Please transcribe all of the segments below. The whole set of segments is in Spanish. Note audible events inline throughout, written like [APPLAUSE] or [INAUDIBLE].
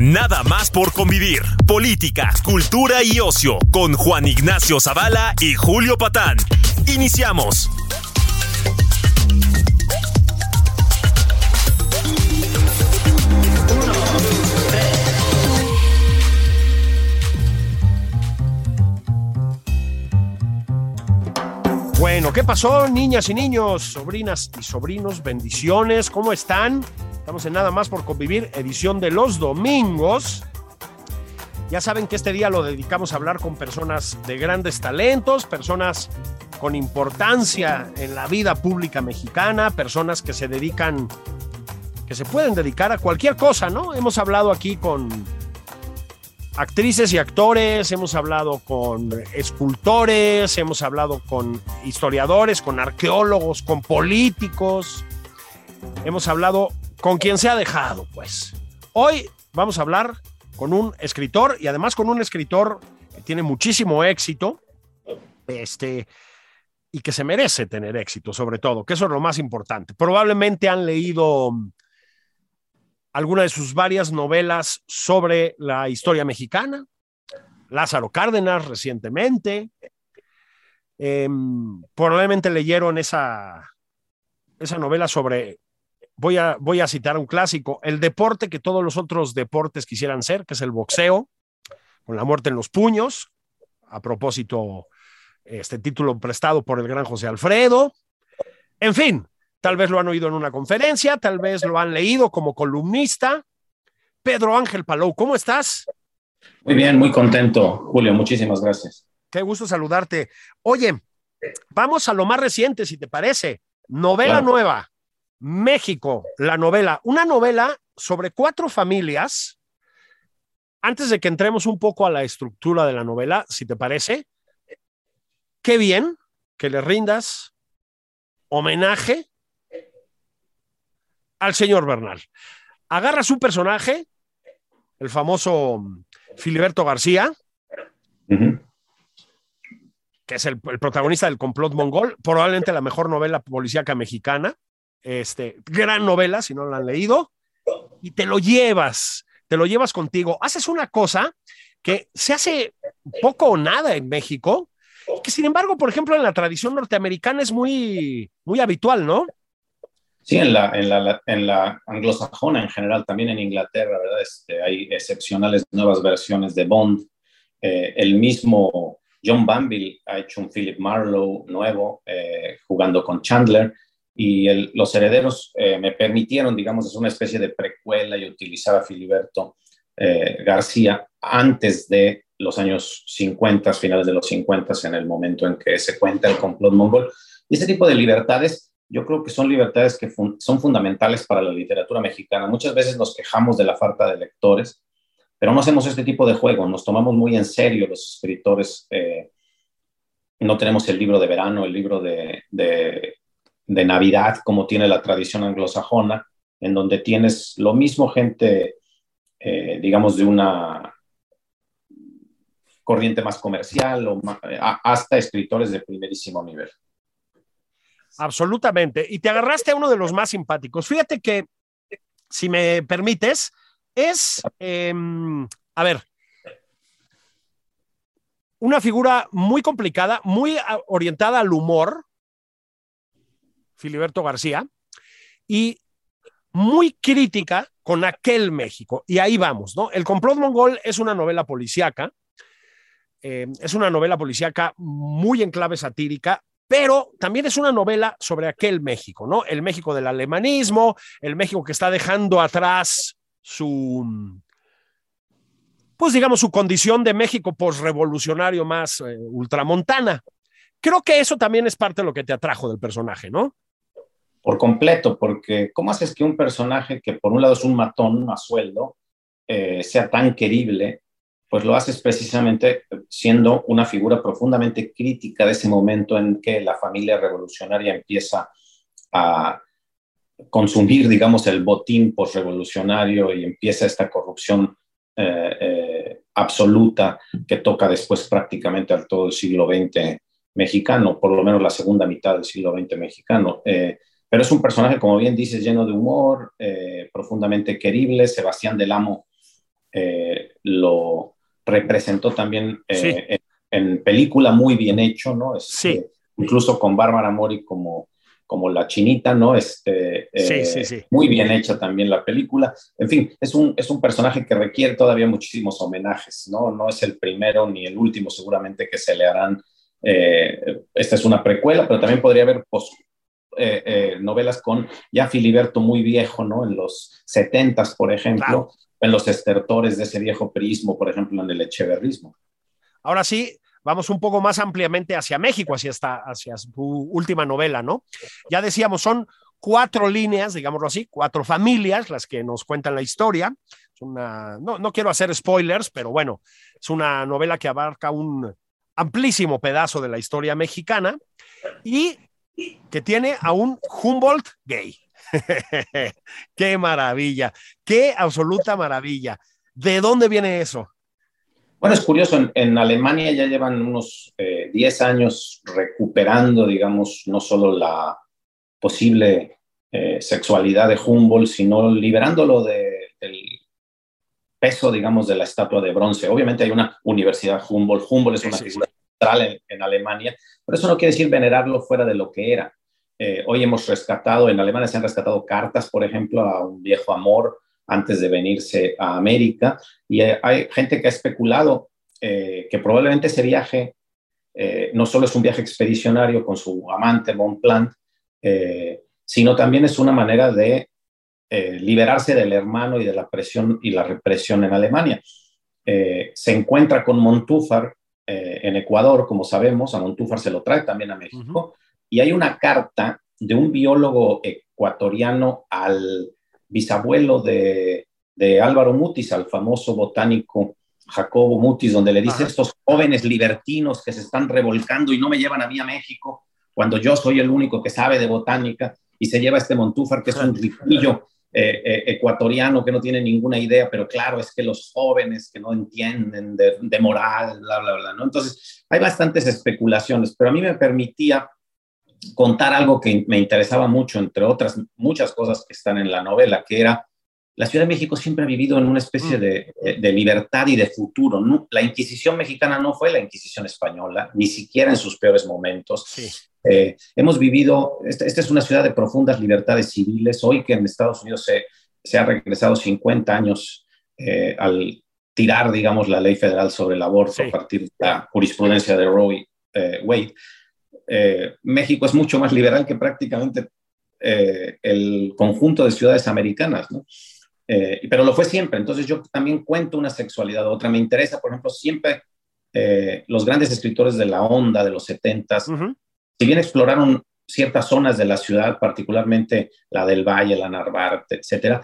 Nada más por convivir. Política, cultura y ocio con Juan Ignacio Zavala y Julio Patán. Iniciamos. Bueno, ¿qué pasó, niñas y niños, sobrinas y sobrinos? Bendiciones, ¿cómo están? Estamos en Nada más por convivir, edición de los domingos. Ya saben que este día lo dedicamos a hablar con personas de grandes talentos, personas con importancia en la vida pública mexicana, personas que se dedican, que se pueden dedicar a cualquier cosa, ¿no? Hemos hablado aquí con actrices y actores, hemos hablado con escultores, hemos hablado con historiadores, con arqueólogos, con políticos, hemos hablado con quien se ha dejado, pues. Hoy vamos a hablar con un escritor y además con un escritor que tiene muchísimo éxito, este, y que se merece tener éxito, sobre todo, que eso es lo más importante. Probablemente han leído alguna de sus varias novelas sobre la historia mexicana, Lázaro Cárdenas recientemente, eh, probablemente leyeron esa, esa novela sobre, voy a, voy a citar un clásico, el deporte que todos los otros deportes quisieran ser, que es el boxeo, con la muerte en los puños, a propósito, este título prestado por el gran José Alfredo, en fin, Tal vez lo han oído en una conferencia, tal vez lo han leído como columnista. Pedro Ángel Palou, ¿cómo estás? Muy bien, muy contento, Julio, muchísimas gracias. Qué gusto saludarte. Oye, vamos a lo más reciente, si te parece. Novela claro. nueva, México, la novela. Una novela sobre cuatro familias. Antes de que entremos un poco a la estructura de la novela, si te parece, qué bien que le rindas homenaje al señor Bernal. Agarra su personaje, el famoso Filiberto García, uh -huh. que es el, el, protagonista del complot mongol, probablemente la mejor novela policíaca mexicana, este, gran novela, si no la han leído, y te lo llevas, te lo llevas contigo. Haces una cosa que se hace poco o nada en México, que sin embargo, por ejemplo, en la tradición norteamericana es muy, muy habitual, ¿no? Sí, en la, en, la, en la anglosajona en general, también en Inglaterra, ¿verdad? Este, hay excepcionales nuevas versiones de Bond. Eh, el mismo John Banville ha hecho un Philip Marlowe nuevo, eh, jugando con Chandler, y el, los herederos eh, me permitieron, digamos, es una especie de precuela y utilizar a Filiberto García antes de los años 50, finales de los 50, en el momento en que se cuenta el complot mongol. Y ese tipo de libertades yo creo que son libertades que fun son fundamentales para la literatura mexicana. Muchas veces nos quejamos de la falta de lectores, pero no hacemos este tipo de juego, nos tomamos muy en serio los escritores. Eh, no tenemos el libro de verano, el libro de, de, de, Navidad, como tiene la tradición anglosajona, en donde tienes lo mismo gente, eh, digamos, de una corriente más comercial o más, hasta escritores de primerísimo nivel. Absolutamente. Y te agarraste a uno de los más simpáticos. Fíjate que, si me permites, es, eh, a ver, una figura muy complicada, muy orientada al humor, Filiberto García, y muy crítica con aquel México. Y ahí vamos, ¿no? El complot mongol es una novela policíaca, eh, es una novela policíaca muy en clave satírica, pero también es una novela sobre aquel México, ¿no? El México del alemanismo, el México que está dejando atrás su, pues digamos, su condición de México postrevolucionario más eh, ultramontana. Creo que eso también es parte de lo que te atrajo del personaje, ¿no? Por completo, porque ¿cómo haces que un personaje que por un lado es un matón a sueldo eh, sea tan querible? Pues lo haces precisamente siendo una figura profundamente crítica de ese momento en que la familia revolucionaria empieza a consumir, digamos, el botín postrevolucionario y empieza esta corrupción eh, eh, absoluta que toca después prácticamente al todo el siglo XX mexicano, por lo menos la segunda mitad del siglo XX mexicano. Pero es un personaje, como bien dices, lleno de humor, profundamente querible. Sebastián del Amo lo representó también en, película muy bien hecho, ¿no? sí. Incluso con Bárbara Mori como como La Chinita, ¿no? Este, sí, sí, sí. Muy bien hecha también la película. En fin, es un, es un personaje que requiere todavía muchísimos homenajes, ¿no? No es el primero ni el último seguramente que se le harán. Eh, esta es una precuela, pero también podría haber eh, eh, novelas con ya Filiberto muy viejo, ¿no? En los setentas, por ejemplo, en los estertores de ese viejo prismo, por ejemplo, en el echeverrismo. Ahora sí, vamos un poco más ampliamente hacia México, hacia, esta, hacia su última novela, ¿no? Ya decíamos, son cuatro líneas, digámoslo así, cuatro familias las que nos cuentan la historia. una, no, no quiero hacer spoilers, pero bueno, es una novela que abarca un amplísimo pedazo de la historia mexicana y que tiene a un Humboldt gay. [LAUGHS] qué maravilla, qué absoluta maravilla. ¿De dónde viene eso? Bueno, es curioso, en, Alemania ya llevan unos 10 eh, años recuperando, digamos, no solo la posible eh, sexualidad de Humboldt, sino liberándolo de, del peso, digamos, de la estatua de bronce. Obviamente hay una universidad Humboldt, Humboldt es una figura central en, Alemania, pero eso no quiere decir venerarlo fuera de lo que era. Eh, hoy hemos rescatado, en Alemania se han rescatado cartas, por ejemplo, a un viejo amor, antes de venirse a América. Y hay gente que ha especulado eh, que probablemente ese viaje eh, no solo es un viaje expedicionario con su amante Bonpland, eh, sino también es una manera de liberarse del hermano y de la presión y la represión en Alemania. se encuentra con Montúfar en Ecuador, como sabemos, a Montúfar se lo trae también a México, y hay una carta de un biólogo ecuatoriano al bisabuelo de, Álvaro Mutis, al famoso botánico Jacobo Mutis, donde le dice estos jóvenes libertinos que se están revolcando y no me llevan a mí a México, cuando yo soy el único que sabe de botánica, y se lleva este Montúfar, que es un riquillo eh, eh, ecuatoriano que no tiene ninguna idea, pero claro, es que los jóvenes que no entienden de, de, moral, bla, bla, bla, ¿no? Entonces, hay bastantes especulaciones, pero a mí me permitía contar algo que me interesaba mucho, entre otras muchas cosas que están en la novela, que era la Ciudad de México siempre ha vivido en una especie mm. de, libertad y de futuro. La Inquisición mexicana no fue la Inquisición española, ni siquiera en sus peores momentos. Eh, hemos vivido, esta, es una ciudad de profundas libertades civiles. Hoy que en Estados Unidos se, se ha regresado 50 años eh, al tirar, digamos, la ley federal sobre el aborto a partir de la jurisprudencia de Roe eh, Wade. Eh, México es mucho más liberal que prácticamente eh, el conjunto de ciudades americanas, ¿no? Eh, pero lo fue siempre. Entonces yo también cuento una sexualidad otra. Me interesa, por ejemplo, siempre los grandes escritores de la onda de los setentas, si bien exploraron ciertas zonas de la ciudad, particularmente la del Valle, la Narvarte, etcétera,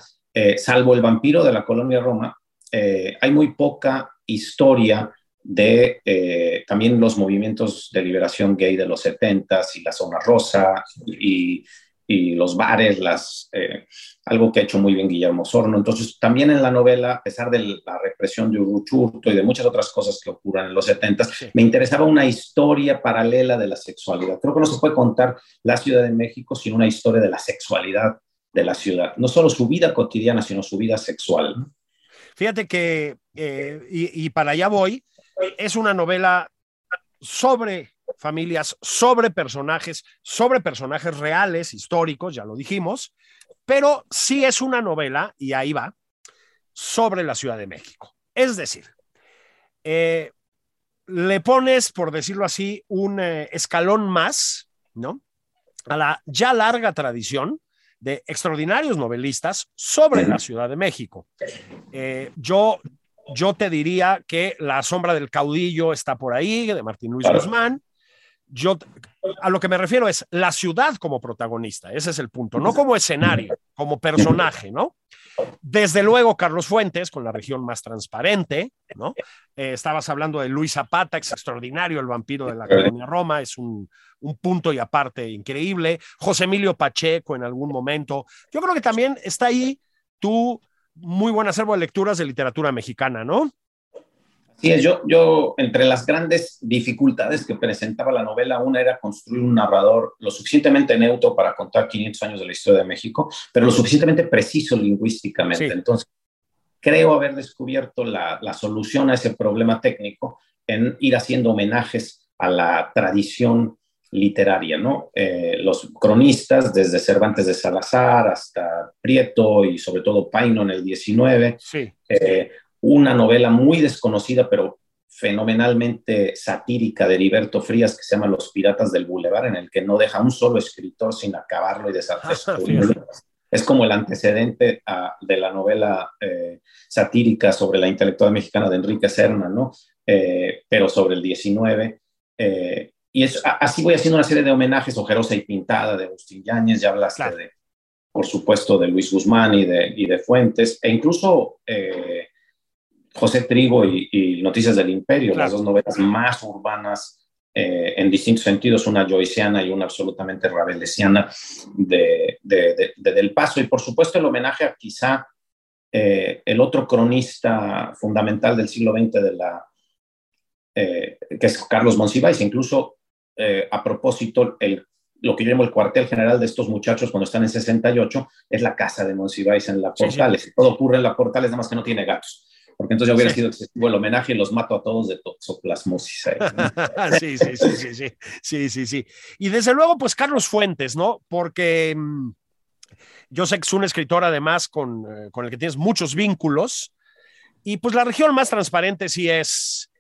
salvo el vampiro de la colonia Roma, hay muy poca historia de eh, también los movimientos de liberación gay de los 70 y la zona rosa y, y los bares, las, eh, algo que ha hecho muy bien Guillermo Sorno. Entonces, también en la novela, a pesar de la represión de Uruchurto y de muchas otras cosas que ocurran en los 70, me interesaba una historia paralela de la sexualidad. Creo que no se puede contar la Ciudad de México sin una historia de la sexualidad de la ciudad, no solo su vida cotidiana, sino su vida sexual. Fíjate que, eh, y, y para allá voy, es una novela sobre familias, sobre personajes, sobre personajes reales, históricos, ya lo dijimos, pero sí es una novela, y ahí va, sobre la Ciudad de México. Es decir, eh, le pones, por decirlo así, un eh, escalón más, ¿no? A la ya larga tradición de extraordinarios novelistas sobre la Ciudad de México. Eh, yo yo te diría que La sombra del caudillo está por ahí, de Martín Luis Guzmán. Yo, a lo que me refiero es la ciudad como protagonista, ese es el punto, no como escenario, como personaje, ¿no? Desde luego, Carlos Fuentes, con la región más transparente, ¿no? Eh, estabas hablando de Luis Zapata, es extraordinario, el vampiro de la colonia Roma, es un, un, punto y aparte increíble. José Emilio Pacheco en algún momento. Yo creo que también está ahí tu muy buen acervo de lecturas de literatura mexicana, ¿no? Sí, yo, yo, entre las grandes dificultades que presentaba la novela, una era construir un narrador lo suficientemente neutro para contar 500 años de la historia de México, pero lo suficientemente preciso lingüísticamente. Entonces, creo haber descubierto la, la, solución a ese problema técnico en ir haciendo homenajes a la tradición literaria, ¿no? Eh, los cronistas, desde Cervantes de Salazar hasta Prieto y sobre todo Paino en el 19, sí. eh, una novela muy desconocida, pero fenomenalmente satírica de Heriberto Frías que se llama Los Piratas del Boulevard, en el que no deja un solo escritor sin acabarlo y desarrollarlo. [LAUGHS] es como el antecedente a, de la novela eh, satírica sobre la intelectual mexicana de Enrique Serna, ¿no? Eh, pero sobre el 19. Eh, y es, así voy haciendo una serie de homenajes, Ojerosa y Pintada de Agustín Yáñez, ya hablaste claro. de, por supuesto, de Luis Guzmán y de, y de Fuentes, e incluso José Trigo y, y Noticias del Imperio, claro. las dos novelas más urbanas eh, en distintos sentidos, una joyceana y una absolutamente rabelesiana de, de, de, de, Del Paso. Y por supuesto el homenaje a quizá eh, el otro cronista fundamental del siglo XX, de la, eh, que es Carlos Monsiváis, incluso a propósito, el, lo que yo llamo el cuartel general de estos muchachos cuando están en 68 es la casa de Monsiváis en la Portales. Sí, sí. Todo ocurre en la Portales, nada más que no tiene gatos porque entonces ya hubiera sido excesivo el homenaje y los mato a todos de toxoplasmosis. [LAUGHS] sí, sí, sí, sí, sí, sí. Y desde luego, pues Carlos Fuentes, ¿no? Porque mmm, yo sé que es un escritor además con, eh, con el que tienes muchos vínculos y pues la región más transparente sí es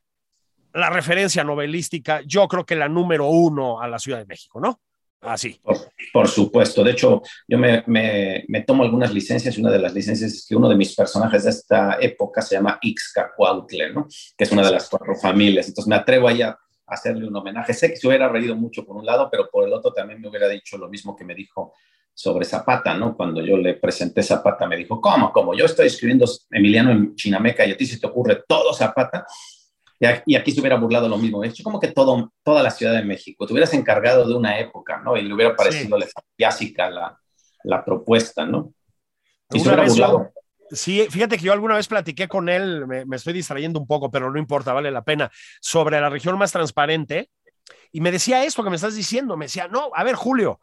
la referencia novelística, yo creo que la número uno a la Ciudad de México, ¿no? Así. Por, por, supuesto. De hecho, yo me, me, me, tomo algunas licencias y una de las licencias es que uno de mis personajes de esta época se llama Ixcacuautle, ¿no? Que es una de las cuatro familias. Entonces me atrevo ahí a hacerle un homenaje. Sé que se hubiera reído mucho por un lado, pero por el otro también me hubiera dicho lo mismo que me dijo sobre Zapata, ¿no? Cuando yo le presenté Zapata, me dijo, ¿cómo? Como yo estoy escribiendo Emiliano en Chinameca y a ti se te ocurre todo Zapata, y aquí se hubiera burlado lo mismo. Es como que todo, toda la Ciudad de México, te hubieras encargado de una época, ¿no? Y le hubiera parecido sí. clásica la, la propuesta, ¿no? Y se hubiera burlado. Yo, sí, fíjate que yo alguna vez platiqué con él, me, me, estoy distrayendo un poco, pero no importa, vale la pena, sobre la región más transparente. Y me decía esto que me estás diciendo, me decía, no, a ver, Julio,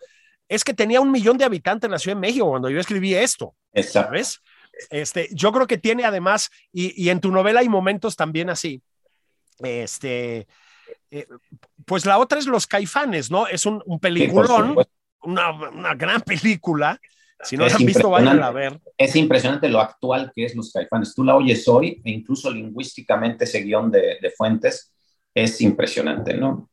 es que tenía un millón de habitantes en la Ciudad de México cuando yo escribí esto, Exacto. ¿sabes? Este, yo creo que tiene además, y, y en tu novela hay momentos también así, este, eh, pues la otra es Los Caifanes, ¿no? Es un, un peliculón, sí, una, una, gran película. Si no la han visto, vayan a ver. Es impresionante lo actual que es Los Caifanes. Tú la oyes hoy e incluso lingüísticamente ese guion de, de Fuentes es impresionante, ¿no?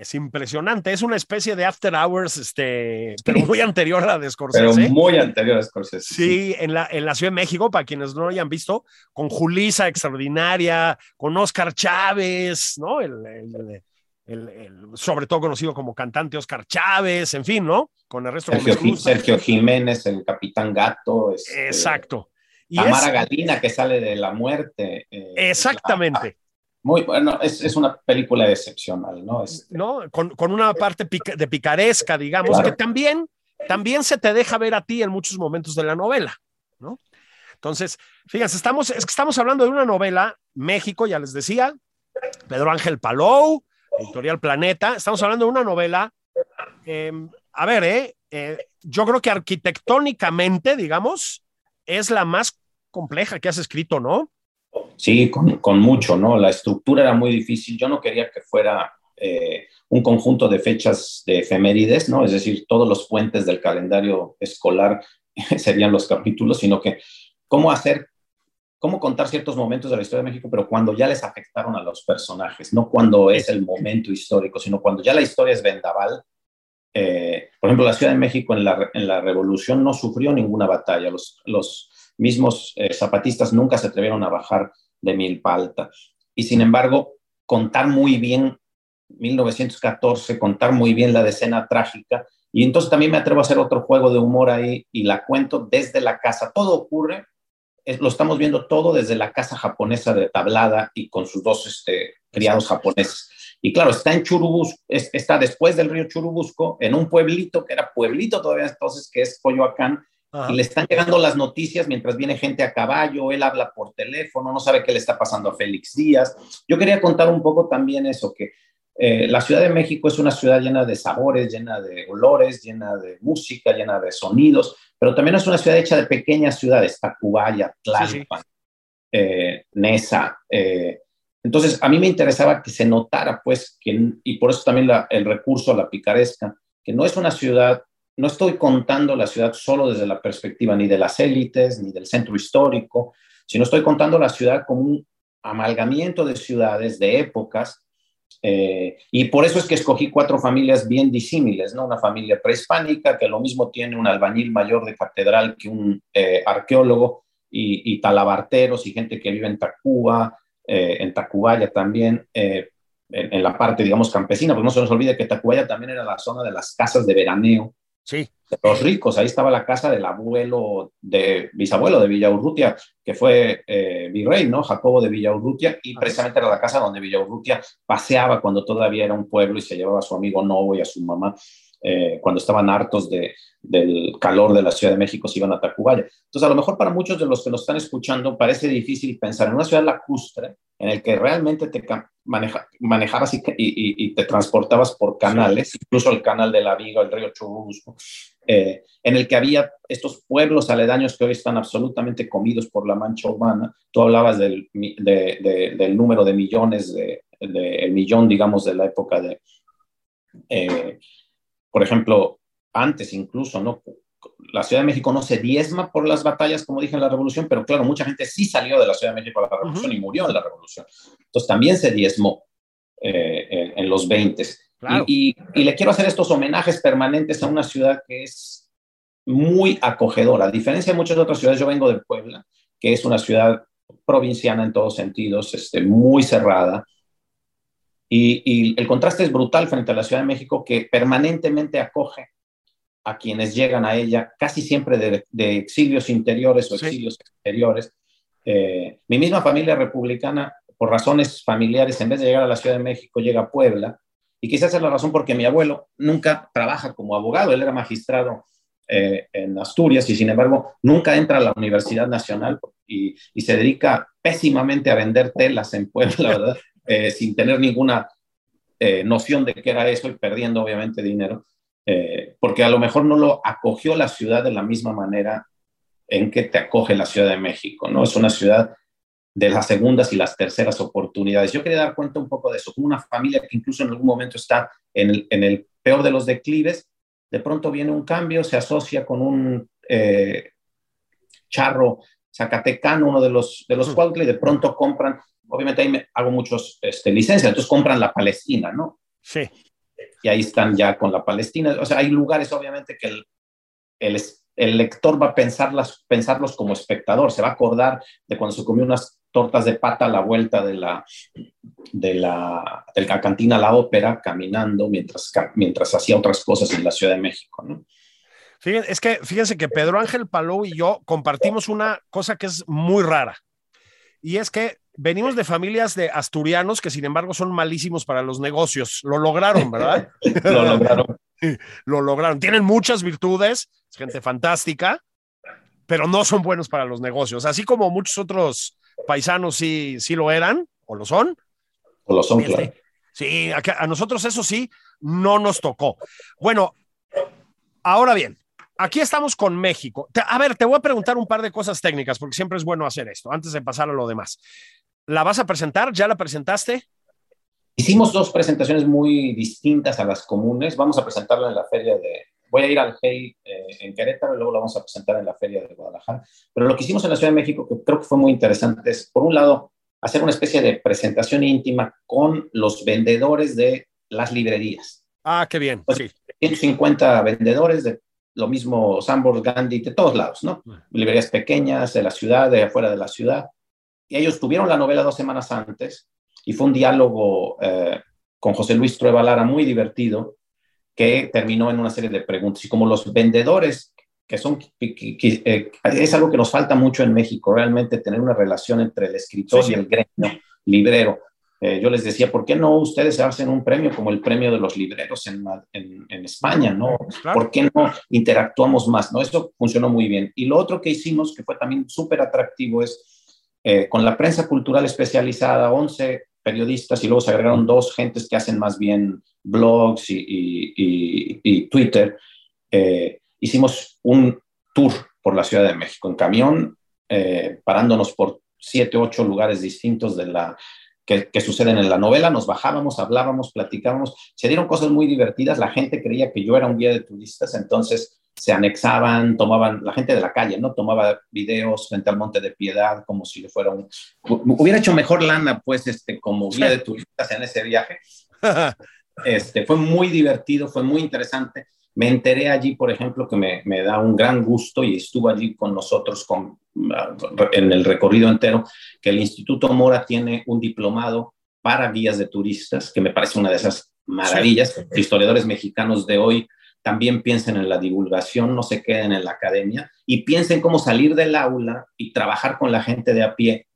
Es impresionante, es una especie de After Hours, este, [LAUGHS] pero muy anterior a la de Scorsese. Pero muy anterior a Scorsese. Sí, sí, En, la, en la Ciudad de México, para quienes no lo hayan visto, con Julisa extraordinaria, con Oscar Chávez, ¿no? El, el, el, el, sobre todo conocido como cantante Oscar Chávez, en fin, ¿no? Con el resto Sergio, Gómez Sergio Jiménez, el Capitán Gato. Este, Exacto. Y Tamara es, Galina, que sale de la muerte. Eh, exactamente. Muy bueno, es, es, una película excepcional, ¿no? Este... ¿No? Con, con, una parte pica, de picaresca, digamos, claro. que también, también se te deja ver a ti en muchos momentos de la novela, ¿no? Entonces, fíjense, estamos, es que estamos hablando de una novela, México, ya les decía, Pedro Ángel Palou, Editorial Planeta, estamos hablando de una novela, eh, a ver, eh, eh, yo creo que arquitectónicamente, digamos, es la más compleja que has escrito, ¿no? Sí, con, con, mucho, ¿no? La estructura era muy difícil. Yo no quería que fuera eh, un conjunto de fechas de efemérides, ¿no? Es decir, todos los puentes del calendario escolar [LAUGHS] serían los capítulos, sino que cómo hacer, cómo contar ciertos momentos de la historia de México, pero cuando ya les afectaron a los personajes, no cuando es el momento histórico, sino cuando ya la historia es vendaval. Eh, por ejemplo, la Ciudad de México en la, en la Revolución no sufrió ninguna batalla. Los, los mismos eh, zapatistas nunca se atrevieron a bajar de Milpa Alta. Y sin embargo, contar muy bien 1914, contar muy bien la decena trágica. Y entonces también me atrevo a hacer otro juego de humor ahí y la cuento desde la casa. Todo ocurre, lo estamos viendo todo desde la casa japonesa de Tablada y con sus dos este, criados japoneses. Y claro, está en Churubusco, está después del río Churubusco, en un pueblito que era pueblito todavía entonces, que es Coyoacán, y le están llegando las noticias mientras viene gente a caballo, él habla por teléfono, no sabe qué le está pasando a Félix Díaz. Yo quería contar un poco también eso, que eh, la Ciudad de México es una ciudad llena de sabores, llena de olores, llena de música, llena de sonidos, pero también es una ciudad hecha de pequeñas ciudades, Tacubaya, Tlalpan, eh, Nesa. Eh, entonces, a mí me interesaba que se notara, pues, que, y por eso también el recurso a la picaresca, que no es una ciudad no estoy contando la ciudad solo desde la perspectiva ni de las élites, ni del centro histórico, sino estoy contando la ciudad como un amalgamiento de ciudades, de épocas, eh, y por eso es que escogí cuatro familias bien disímiles, ¿no? Una familia prehispánica, que lo mismo tiene un albañil mayor de catedral que un eh, arqueólogo, y, talabarteros y gente que vive en Tacuba, eh, en Tacubaya también, en, la parte, digamos, campesina, porque no se nos olvide que Tacubaya también era la zona de las casas de veraneo, Sí. Los ricos, ahí estaba la casa del abuelo, de bisabuelo de Villaurrutia, que fue eh, virrey, ¿no? Jacobo de Villaurrutia, y precisamente era la casa donde Villaurrutia paseaba cuando todavía era un pueblo y se llevaba a su amigo Novo y a su mamá eh, cuando estaban hartos de, del calor de la Ciudad de México, se iban a Tacubaya. Entonces, a lo mejor para muchos de los que nos están escuchando parece difícil pensar en una ciudad lacustre en el que realmente te maneja, manejabas y, y, te transportabas por canales, incluso el canal de la Viga, el río Churubusco, eh, en el que había estos pueblos aledaños que hoy están absolutamente comidos por la mancha urbana. Tú hablabas del, del número de millones, de, el millón, digamos, de la época de... Eh, por ejemplo, antes incluso, ¿no? La Ciudad de México no se diezma por las batallas, como dije en la Revolución, pero claro, mucha gente sí salió de la Ciudad de México a la Revolución y murió en la Revolución. Entonces también se diezmó eh, en, los 20. Y, le quiero hacer estos homenajes permanentes a una ciudad que es muy acogedora. A diferencia de muchas otras ciudades, yo vengo de Puebla, que es una ciudad provinciana en todos sentidos, este, muy cerrada, y, el contraste es brutal frente a la Ciudad de México, que permanentemente acoge a quienes llegan a ella, casi siempre de, exilios interiores o exilios exteriores. Eh, mi misma familia republicana, por razones familiares, en vez de llegar a la Ciudad de México, llega a Puebla. Y quizás es la razón porque mi abuelo nunca trabaja como abogado, él era magistrado eh, en Asturias y sin embargo nunca entra a la Universidad Nacional y, y, se dedica pésimamente a vender telas en Puebla, ¿verdad? Eh, sin tener ninguna eh, noción de qué era eso y perdiendo obviamente dinero, eh, porque a lo mejor no lo acogió la ciudad de la misma manera en que te acoge la Ciudad de México, ¿no? Es una ciudad de las segundas y las terceras oportunidades. Yo quería dar cuenta un poco de eso, como una familia que incluso en algún momento está en el, en el peor de los declives, de pronto viene un cambio, se asocia con un charro zacatecano, uno de los, de los y de pronto compran obviamente ahí me hago muchos este, licencias, entonces compran la Palestina, ¿no? Sí. Y ahí están ya con la Palestina. O sea, hay lugares obviamente que el, el, el lector va a pensarlas, pensarlos como espectador, se va a acordar de cuando se comió unas tortas de pata a la vuelta de la, de la, de la cantina La Ópera, caminando mientras, mientras hacía otras cosas en la Ciudad de México, ¿no? Fíjense, es que fíjense que Pedro Ángel Palou y yo compartimos una cosa que es muy rara. Y es que venimos de familias de asturianos que sin embargo son malísimos para los negocios. Lo lograron, ¿verdad? [LAUGHS] Lo lograron. Lo lograron. Tienen muchas virtudes, es gente fantástica, pero no son buenos para los negocios. Así como muchos otros paisanos sí, sí lo eran, o lo son. O lo son, claro. Sí, a, a nosotros eso sí, no nos tocó. Bueno, ahora bien, aquí estamos con México. A ver, te voy a preguntar un par de cosas técnicas, porque siempre es bueno hacer esto, antes de pasar a lo demás. ¿La vas a presentar? ¿Ya la presentaste? Hicimos dos presentaciones muy distintas a las comunes. Vamos a presentarla en la feria de... Voy a ir al GEI eh, en Querétaro y luego la vamos a presentar en la feria de Guadalajara. Pero lo que hicimos en la Ciudad de México, que creo que fue muy interesante, es, por un lado, hacer una especie de presentación íntima con los vendedores de las librerías. Ah, qué bien. Pues, sí. 150 vendedores de lo mismo Sambor, Gandhi, de todos lados, ¿no? Librerías pequeñas, de la ciudad, de afuera de la ciudad. Y ellos tuvieron la novela dos semanas antes y fue un diálogo eh, con José Luis Trueba Lara muy divertido que terminó en una serie de preguntas. Y como los vendedores, que son, eh, es algo que nos falta mucho en México, realmente tener una relación entre el escritor y el gremio librero. Eh, yo les decía, ¿por qué no ustedes hacen un premio como el premio de los libreros en, en, España? ¿no? ¿Por qué no interactuamos más? ¿no? Eso funcionó muy bien. Y lo otro que hicimos, que fue también súper atractivo, es eh, con la prensa cultural especializada, 11 periodistas y luego se agregaron dos gentes que hacen más bien blogs y, Twitter, eh, hicimos un tour por la Ciudad de México en camión, parándonos por siete, ocho lugares distintos de la, que, que, suceden en la novela. Nos bajábamos, hablábamos, platicábamos. Se dieron cosas muy divertidas. La gente creía que yo era un guía de turistas, entonces se anexaban, tomaban, la gente de la calle, ¿no? Tomaba videos frente al Monte de Piedad como si fuera un... Hubiera hecho mejor lana, pues, este, como guía de [LAUGHS] turistas en ese viaje. [LAUGHS] Este, fue muy divertido, fue muy interesante. Me enteré allí, por ejemplo, que me, me da un gran gusto y estuvo allí con nosotros con, en el recorrido entero, que el Instituto Mora tiene un diplomado para guías de turistas, que me parece una de esas maravillas. Historiadores mexicanos de hoy también piensen en la divulgación, no se queden en la academia y piensen cómo salir del aula y trabajar con la gente de a pie,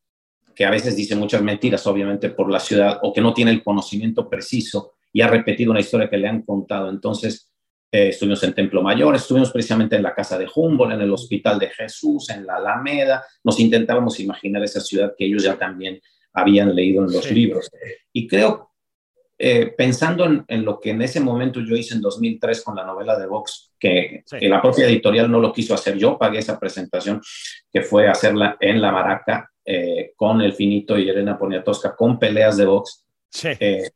que a veces dice muchas mentiras, obviamente, por la ciudad o que no tiene el conocimiento preciso y ha repetido una historia que le han contado. Entonces, eh, estuvimos en Templo Mayor, estuvimos precisamente en la casa de Humboldt, en el Hospital de Jesús, en la Alameda, nos intentábamos imaginar esa ciudad que ellos ya también habían leído en los libros. Y creo eh, pensando en, lo que en ese momento yo hice en 2003 con la novela de Vox, que, la propia editorial no lo quiso hacer, yo pagué esa presentación, que fue hacerla en La Maraca eh, con El Finito y Elena Poniatowska, con peleas de Vox. Eh,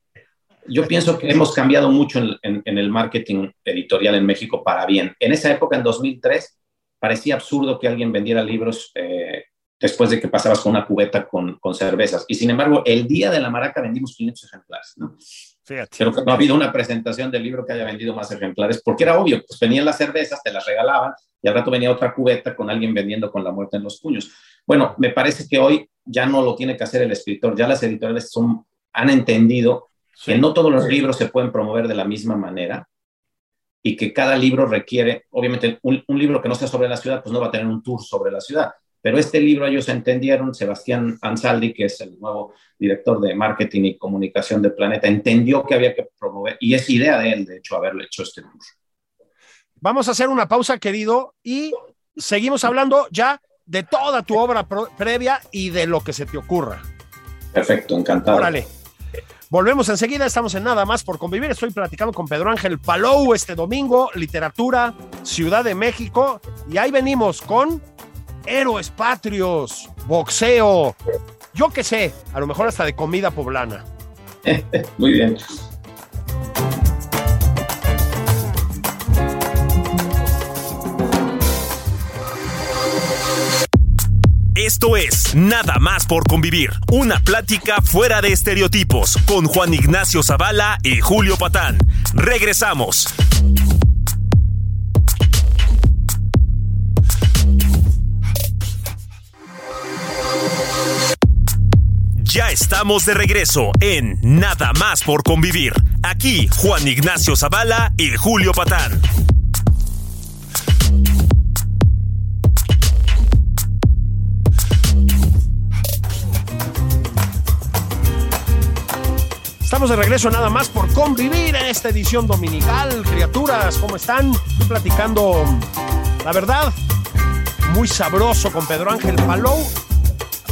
yo pienso que hemos cambiado mucho en, el marketing editorial en México para bien. En esa época, en 2003, parecía absurdo que alguien vendiera libros después de que pasabas con una cubeta con, con, cervezas. Y sin embargo, el día de la maraca vendimos 500 ejemplares, ¿no? Fíjate. Creo que no ha habido una presentación del libro que haya vendido más ejemplares, porque era obvio, pues venían las cervezas, te las regalaban, y al rato venía otra cubeta con alguien vendiendo con la muerte en los puños. Bueno, me parece que hoy ya no lo tiene que hacer el escritor, ya las editoriales son, han entendido que no todos los libros se pueden promover de la misma manera, y que cada libro requiere, obviamente, un, un libro que no sea sobre la ciudad, pues no va a tener un tour sobre la ciudad, pero este libro ellos entendieron, Sebastián Ansaldi, que es el nuevo director de marketing y comunicación del Planeta, entendió que había que promover, y es idea de él, de hecho, haberle hecho este curso. Vamos a hacer una pausa, querido, y seguimos hablando ya de toda tu obra previa y de lo que se te ocurra. Perfecto, encantado. Órale. Volvemos enseguida, estamos en Nada más por convivir. Estoy platicando con Pedro Ángel Palou este domingo, literatura, Ciudad de México, y ahí venimos con héroes patrios, boxeo, yo qué sé, a lo mejor hasta de comida poblana. [LAUGHS] Muy bien. Esto es Nada más por convivir, una plática fuera de estereotipos con Juan Ignacio Zavala y Julio Patán. Regresamos. Ya estamos de regreso en Nada más por convivir. Aquí Juan Ignacio Zavala y Julio Patán. Estamos de regreso nada más por convivir en esta edición dominical. Criaturas, ¿cómo están? Estoy platicando, la verdad, muy sabroso con Pedro Ángel Palou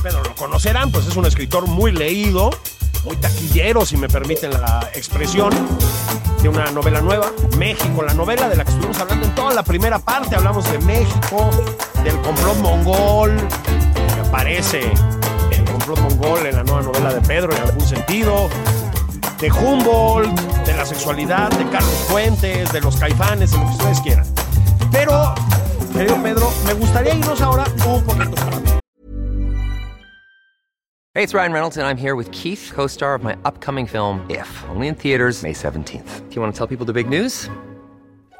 Pedro lo conocerán, pues es un escritor muy leído, muy taquillero, si me permiten la expresión, de una novela nueva, México, la novela de la que estuvimos hablando en toda la primera parte, hablamos de México, del complot mongol, que aparece el complot mongol en la nueva novela de Pedro en algún sentido, de Humboldt, de la sexualidad, de Carlos Fuentes, de los caifanes, de lo que ustedes quieran. Pero, querido Pedro, me gustaría irnos ahora un poquito para mí. Hey, it's Ryan Reynolds, and I'm here with Keith, co star of my upcoming film, If, only in theaters, May 17th. Do you want to tell people the big news?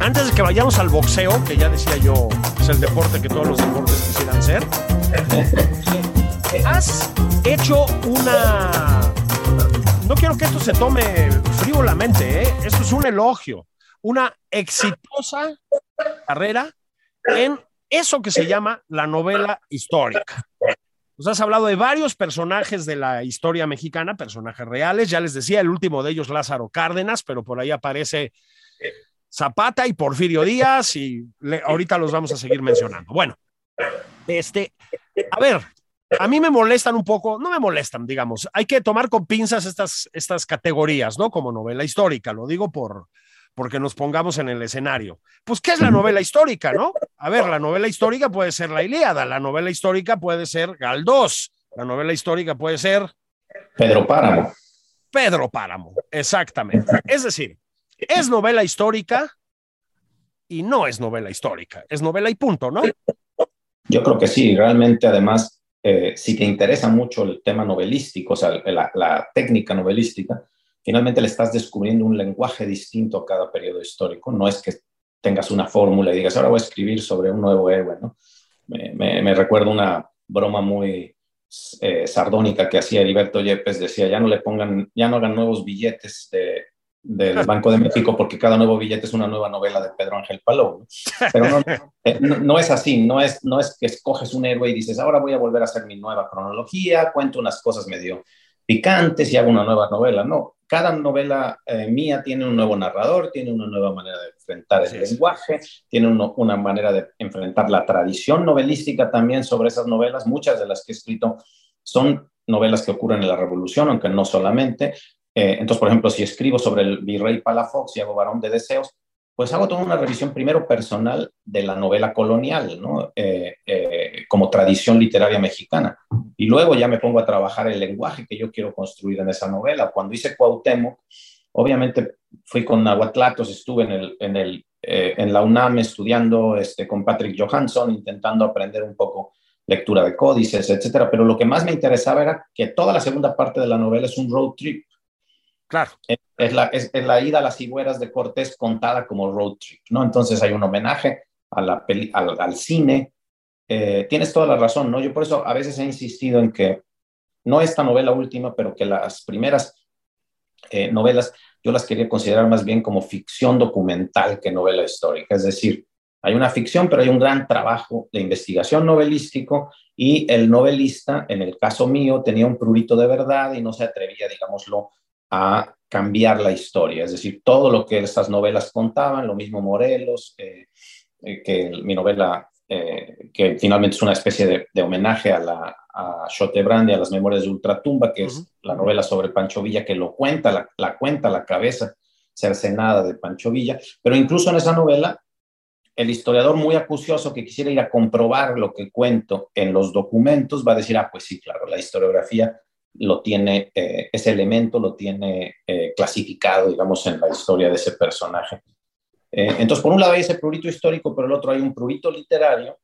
antes de que vayamos al boxeo, que ya decía yo, es el deporte que todos los deportes quisieran ser, has hecho una... No quiero que esto se tome frívolamente, ¿eh? esto es un elogio, una exitosa carrera en eso que se llama la novela histórica. Nos has hablado de varios personajes de la historia mexicana, personajes reales. Ya les decía, el último de ellos, Lázaro Cárdenas, pero por ahí aparece Zapata y Porfirio Díaz, y le, ahorita los vamos a seguir mencionando. Bueno, este, a ver, a mí me molestan un poco, no me molestan, digamos, hay que tomar con pinzas estas, estas categorías, ¿no? Como novela histórica, lo digo por, porque nos pongamos en el escenario. Pues, ¿qué es la novela histórica, no? A ver, la novela histórica puede ser la Ilíada, la novela histórica puede ser Galdós, la novela histórica puede ser... Pedro Páramo. Pedro Páramo, exactamente. Es decir, es novela histórica y no es novela histórica, es novela y punto, ¿no? Yo creo que sí, realmente además, eh, si te interesa mucho el tema novelístico, o sea, la, técnica novelística, finalmente le estás descubriendo un lenguaje distinto a cada periodo histórico. No es que tengas una fórmula y digas, ahora voy a escribir sobre un nuevo héroe, ¿no? Me recuerdo una broma muy eh, sardónica que hacía Heriberto Yepes, decía, ya no le pongan, ya no hagan nuevos billetes de, del [LAUGHS] Banco de México porque cada nuevo billete es una nueva novela de Pedro Ángel Palou. ¿no? Pero no, eh, no, no, es así, no es, no es que escoges un héroe y dices, ahora voy a volver a hacer mi nueva cronología, cuento unas cosas medio picantes y hago una nueva novela. No, cada novela eh, mía tiene un nuevo narrador, tiene una nueva manera de enfrentar el sí, lenguaje, sí. tiene uno, una manera de enfrentar la tradición novelística también sobre esas novelas. Muchas de las que he escrito son novelas que ocurren en la Revolución, aunque no solamente. Eh, entonces, por ejemplo, si escribo sobre el virrey Palafox y hago Varón de Deseos, pues hago toda una revisión primero personal de la novela colonial, ¿no? Eh, eh, como tradición literaria mexicana. Y luego ya me pongo a trabajar el lenguaje que yo quiero construir en esa novela. Cuando hice Cuauhtémoc, obviamente fui con Nahuatlatos, estuve en, el, en, el, eh, en la UNAM estudiando este, con Patrick Johansson, intentando aprender un poco lectura de códices, etcétera. Pero lo que más me interesaba era que toda la segunda parte de la novela es un road trip. Claro. Es la, es, la ida a las higueras de Cortés contada como road trip, ¿no? Entonces hay un homenaje a la peli, al, al, cine. Eh, tienes toda la razón, ¿no? Yo por eso a veces he insistido en que no esta novela última, pero que las primeras eh, novelas yo las quería considerar más bien como ficción documental que novela histórica. Es decir, hay una ficción, pero hay un gran trabajo de investigación novelístico y el novelista, en el caso mío, tenía un prurito de verdad y no se atrevía, digámoslo, a cambiar la historia, es decir, todo lo que estas novelas contaban, lo mismo Morelos, eh, eh, que mi novela, eh, que finalmente es una especie de, de homenaje a, la, a Chotebrand y a las memorias de Ultratumba, que uh -huh. es la novela sobre Pancho Villa, que lo cuenta, la, la cuenta la cabeza cercenada de Pancho Villa, pero incluso en esa novela, el historiador muy acucioso que quisiera ir a comprobar lo que cuento en los documentos va a decir, ah, pues sí, claro, la historiografía lo tiene, eh, ese elemento lo tiene eh, clasificado, digamos, en la historia de ese personaje. Eh, entonces, por un lado hay ese prurito histórico, por el otro hay un prurito literario,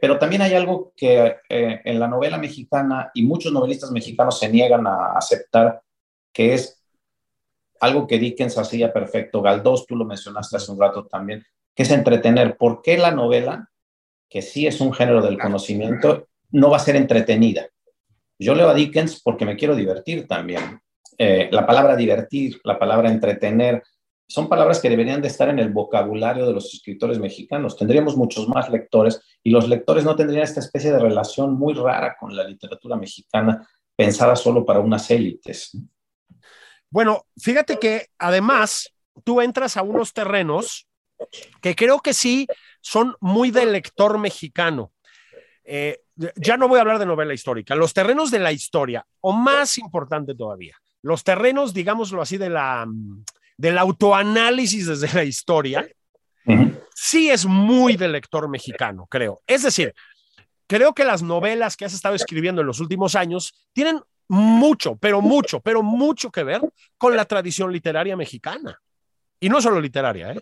pero también hay algo que en la novela mexicana, y muchos novelistas mexicanos se niegan a aceptar, que es algo que Dickens hacía perfecto, Galdós, tú lo mencionaste hace un rato también, que es entretener. ¿Por qué la novela, que sí es un género del conocimiento, no va a ser entretenida? Yo leo a Dickens porque me quiero divertir también. Eh, la palabra divertir, la palabra entretener, son palabras que deberían de estar en el vocabulario de los escritores mexicanos. Tendríamos muchos más lectores y los lectores no tendrían esta especie de relación muy rara con la literatura mexicana pensada solo para unas élites. Bueno, fíjate que además tú entras a unos terrenos que creo que sí son muy del lector mexicano. Eh, ya no voy a hablar de novela histórica, los terrenos de la historia, o más importante todavía, los terrenos, digámoslo así, de la, del autoanálisis desde la historia, sí es muy de lector mexicano, creo. Es decir, creo que las novelas que has estado escribiendo en los últimos años tienen mucho, pero mucho, pero mucho que ver con la tradición literaria mexicana. Y no solo literaria, ¿eh?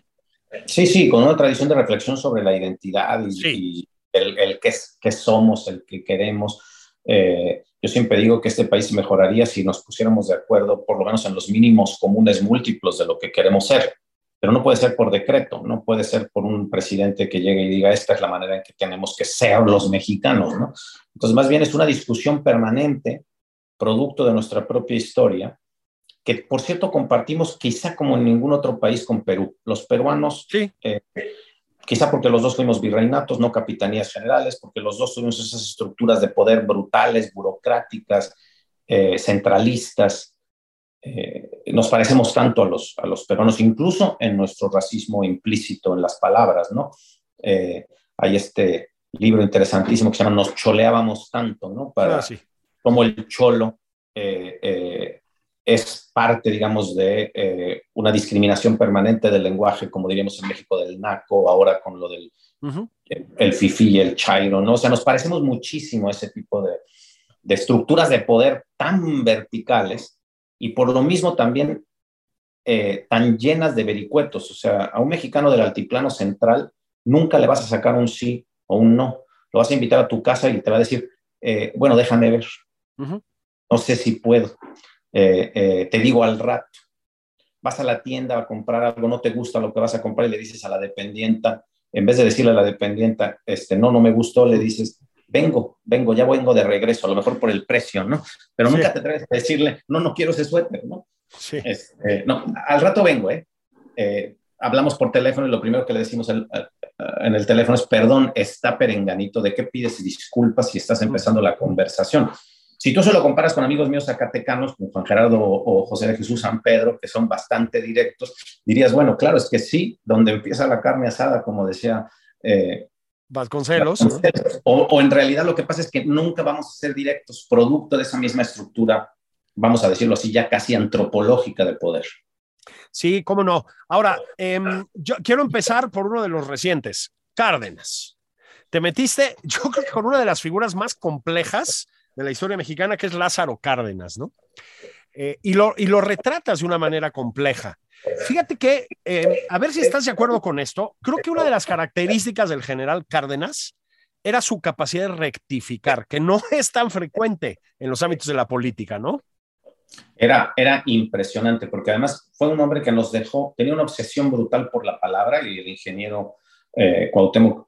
Sí, sí, con una tradición de reflexión sobre la identidad y, el, el que, somos, el que queremos. Eh, yo siempre digo que este país mejoraría si nos pusiéramos de acuerdo, por lo menos en los mínimos comunes múltiplos de lo que queremos ser. Pero no puede ser por decreto, no puede ser por un presidente que llegue y diga esta es la manera en que tenemos que ser los mexicanos, ¿no? Entonces, más bien es una discusión permanente, producto de nuestra propia historia, que por cierto compartimos quizá como en ningún otro país con Perú. Los peruanos, sí. Eh, quizá porque los dos fuimos virreinatos, no capitanías generales, porque los dos tuvimos esas estructuras de poder brutales, burocráticas, eh, centralistas. Eh, nos parecemos tanto a los, a los peruanos, incluso en nuestro racismo implícito en las palabras, ¿no? hay este libro interesantísimo que se llama Nos choleábamos tanto, ¿no? Para, ah, Como el cholo es parte, digamos, de eh, una discriminación permanente del lenguaje, como diríamos en México, del naco, ahora con lo del el, fifi y el chairo, ¿no? O sea, nos parecemos muchísimo a ese tipo de, de estructuras de poder tan verticales y por lo mismo también eh, tan llenas de vericuetos. O sea, a un mexicano del altiplano central nunca le vas a sacar un sí o un no. Lo vas a invitar a tu casa y te va a decir, eh, bueno, déjame ver. No sé si puedo. Eh, eh, te digo al rato. Vas a la tienda a comprar algo, no te gusta lo que vas a comprar y le dices a la dependienta, en vez de decirle a la dependienta, este, no, no me gustó, le dices, vengo, vengo, ya vengo de regreso, a lo mejor por el precio, ¿no? Pero nunca te atreves a decirle, no, no quiero ese suéter, ¿no? Sí. Este, no, al rato vengo, ¿eh? ¿eh? Hablamos por teléfono y lo primero que le decimos en el teléfono es, perdón, está perenganito, ¿de qué pides disculpas si estás empezando la conversación? Si tú se lo comparas con amigos míos zacatecanos, como Juan Gerardo o José de Jesús San Pedro, que son bastante directos, dirías, bueno, claro, es que sí, donde empieza la carne asada, como decía... Eh, Vasconcelos. O, en realidad lo que pasa es que nunca vamos a ser directos, producto de esa misma estructura, vamos a decirlo así, ya casi antropológica de poder. Sí, cómo no. Ahora, em, yo quiero empezar por uno de los recientes, Cárdenas. Te metiste, [LAUGHS] yo creo que con una de las figuras más complejas de la historia mexicana, que es Lázaro Cárdenas, ¿no? Eh, y, lo, y lo retratas de una manera compleja. Fíjate que, eh, a ver si estás de acuerdo con esto, creo que una de las características del general Cárdenas era su capacidad de rectificar, que no [LAUGHS] es tan frecuente en los ámbitos de la política, ¿no? Era, era impresionante, porque además fue un hombre que nos dejó, tenía una obsesión brutal por la palabra y el ingeniero eh, Cuauhtémoc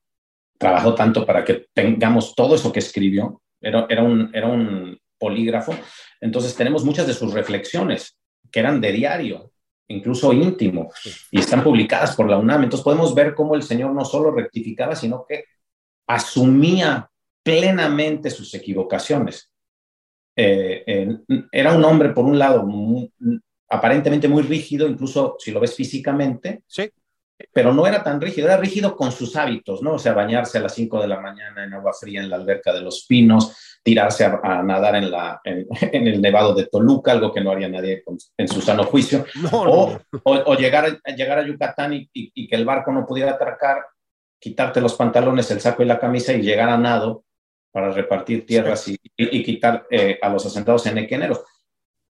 trabajó tanto para que tengamos todo eso que escribió, era, un, era un polígrafo. Entonces tenemos muchas de sus reflexiones que eran de diario, incluso íntimo, y están publicadas por la UNAM. Entonces podemos ver cómo el Señor no solo rectificaba, sino que asumía plenamente sus equivocaciones. Eh, era un hombre, por un lado, aparentemente muy rígido, incluso si lo ves físicamente, sí pero no era tan rígido, era rígido con sus hábitos, ¿no? O sea, bañarse a las 5 de la mañana en agua fría en la alberca de los pinos, tirarse a, nadar en, la, [LAUGHS] en, el nevado de Toluca, algo que no haría nadie en su sano juicio, o, O, llegar, a, llegar a Yucatán y, que el barco no pudiera atracar, quitarte los pantalones, el saco y la camisa y llegar a nado para repartir tierras y, quitar eh, a los asentados en equeneros.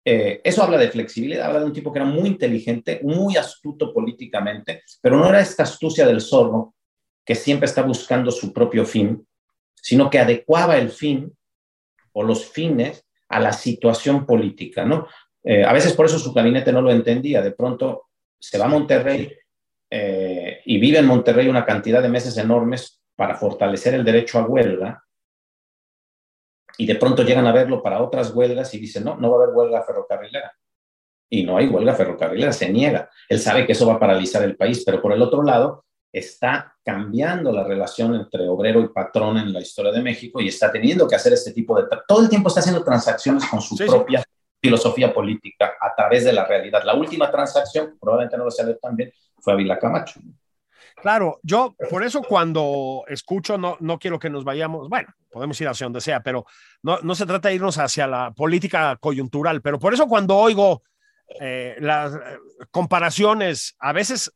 Eh, eso habla de flexibilidad, habla de un tipo que era muy inteligente, muy astuto políticamente, pero no era esta astucia del zorro que siempre está buscando su propio fin, sino que adecuaba el fin o los fines a la situación política, ¿no? Eh, a veces por eso su gabinete no lo entendía, de pronto se va a Monterrey eh, y vive en Monterrey una cantidad de meses enormes para fortalecer el derecho a huelga, y de pronto llegan a verlo para otras huelgas y dicen, no, no va a haber huelga ferrocarrilera. Y no hay huelga ferrocarrilera, se niega. Él sabe que eso va a paralizar el país, pero por el otro lado está cambiando la relación entre obrero y patrón en la historia de México y está teniendo que hacer este tipo de... Todo el tiempo está haciendo transacciones con su propia filosofía política a través de la realidad. La última transacción, probablemente no lo salió tan bien, fue Ávila Camacho. Claro, yo por eso cuando escucho, no, no quiero que nos vayamos, bueno, podemos ir hacia donde sea, pero no, no se trata de irnos hacia la política coyuntural, pero por eso cuando oigo eh, las eh, comparaciones, a veces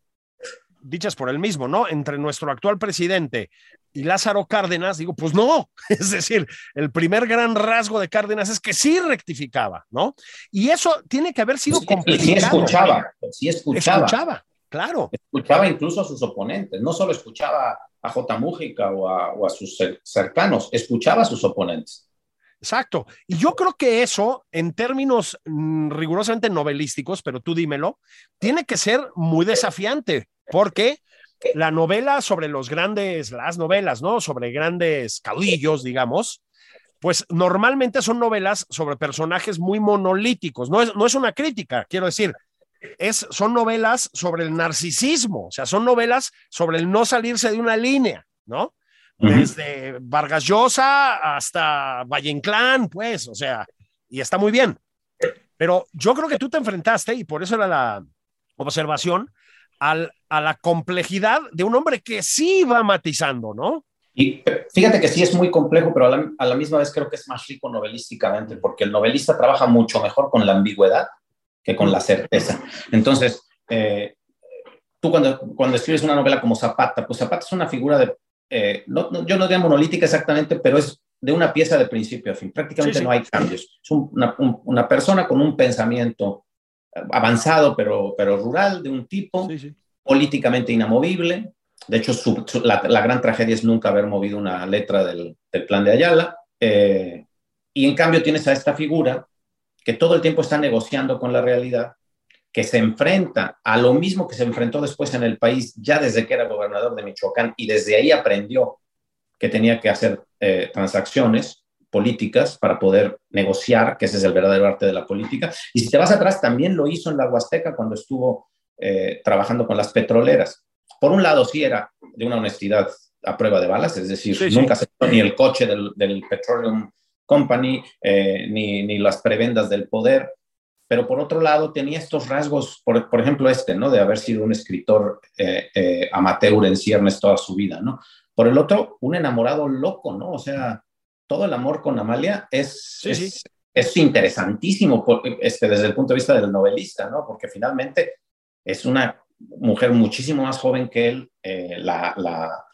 dichas por él mismo, ¿no? Entre nuestro actual presidente y Lázaro Cárdenas, digo, pues no, [LAUGHS] es decir, el primer gran rasgo de Cárdenas es que sí rectificaba, ¿no? Y eso tiene que haber sido complicado. Sí escuchaba, sí escuchaba. Escuchaba, claro. Escuchaba incluso a sus oponentes, no solo escuchaba a J. Mújica o a, o a sus cercanos, escuchaba a sus oponentes. Exacto. Y yo creo que eso, en términos mm, rigurosamente novelísticos, pero tú dímelo, tiene que ser muy desafiante, porque la novela sobre los grandes, las novelas, ¿no? Sobre grandes caudillos, digamos, pues normalmente son novelas sobre personajes muy monolíticos. No es, no es una crítica, quiero decir, es, son novelas sobre el narcisismo, o sea, son novelas sobre el no salirse de una línea, ¿no? Desde Vargas Llosa hasta Valle Inclán, pues, o sea, y está muy bien. Pero yo creo que tú te enfrentaste, y por eso era la observación, al, a la complejidad de un hombre que sí va matizando, ¿no? Y fíjate que sí es muy complejo, pero a la, a la, misma vez creo que es más rico novelísticamente, porque el novelista trabaja mucho mejor con la ambigüedad que con la certeza. Entonces, eh, tú cuando, cuando escribes una novela como Zapata, pues Zapata es una figura de, eh, no, yo no diría monolítica exactamente, pero es de una pieza de principio a fin. Prácticamente sí, sí. no hay cambios. Es una, un, una, persona con un pensamiento avanzado, pero, pero rural, de un tipo, sí, políticamente inamovible. De hecho, su, su, la, la, gran tragedia es nunca haber movido una letra del, del plan de Ayala. Eh, y en cambio tienes a esta figura que todo el tiempo está negociando con la realidad, que se enfrenta a lo mismo que se enfrentó después en el país, ya desde que era gobernador de Michoacán, y desde ahí aprendió que tenía que hacer eh, transacciones políticas para poder negociar, que ese es el verdadero arte de la política. Y si te vas atrás, también lo hizo en la Huasteca cuando estuvo eh, trabajando con las petroleras. Por un lado, sí era de una honestidad a prueba de balas, es decir, sí, nunca sí. se ni el coche del, del Petroleum Company, eh, ni, ni, las prebendas del poder, pero por otro lado tenía estos rasgos, por, por ejemplo este, ¿no? De haber sido un escritor eh, eh, amateur en ciernes toda su vida, ¿no? Por el otro, un enamorado loco, ¿no? O sea, todo el amor con Amalia es, sí, es, sí. es, interesantísimo por, este, desde el punto de vista del novelista, ¿no? Porque finalmente es una mujer muchísimo más joven que él, eh, la, la,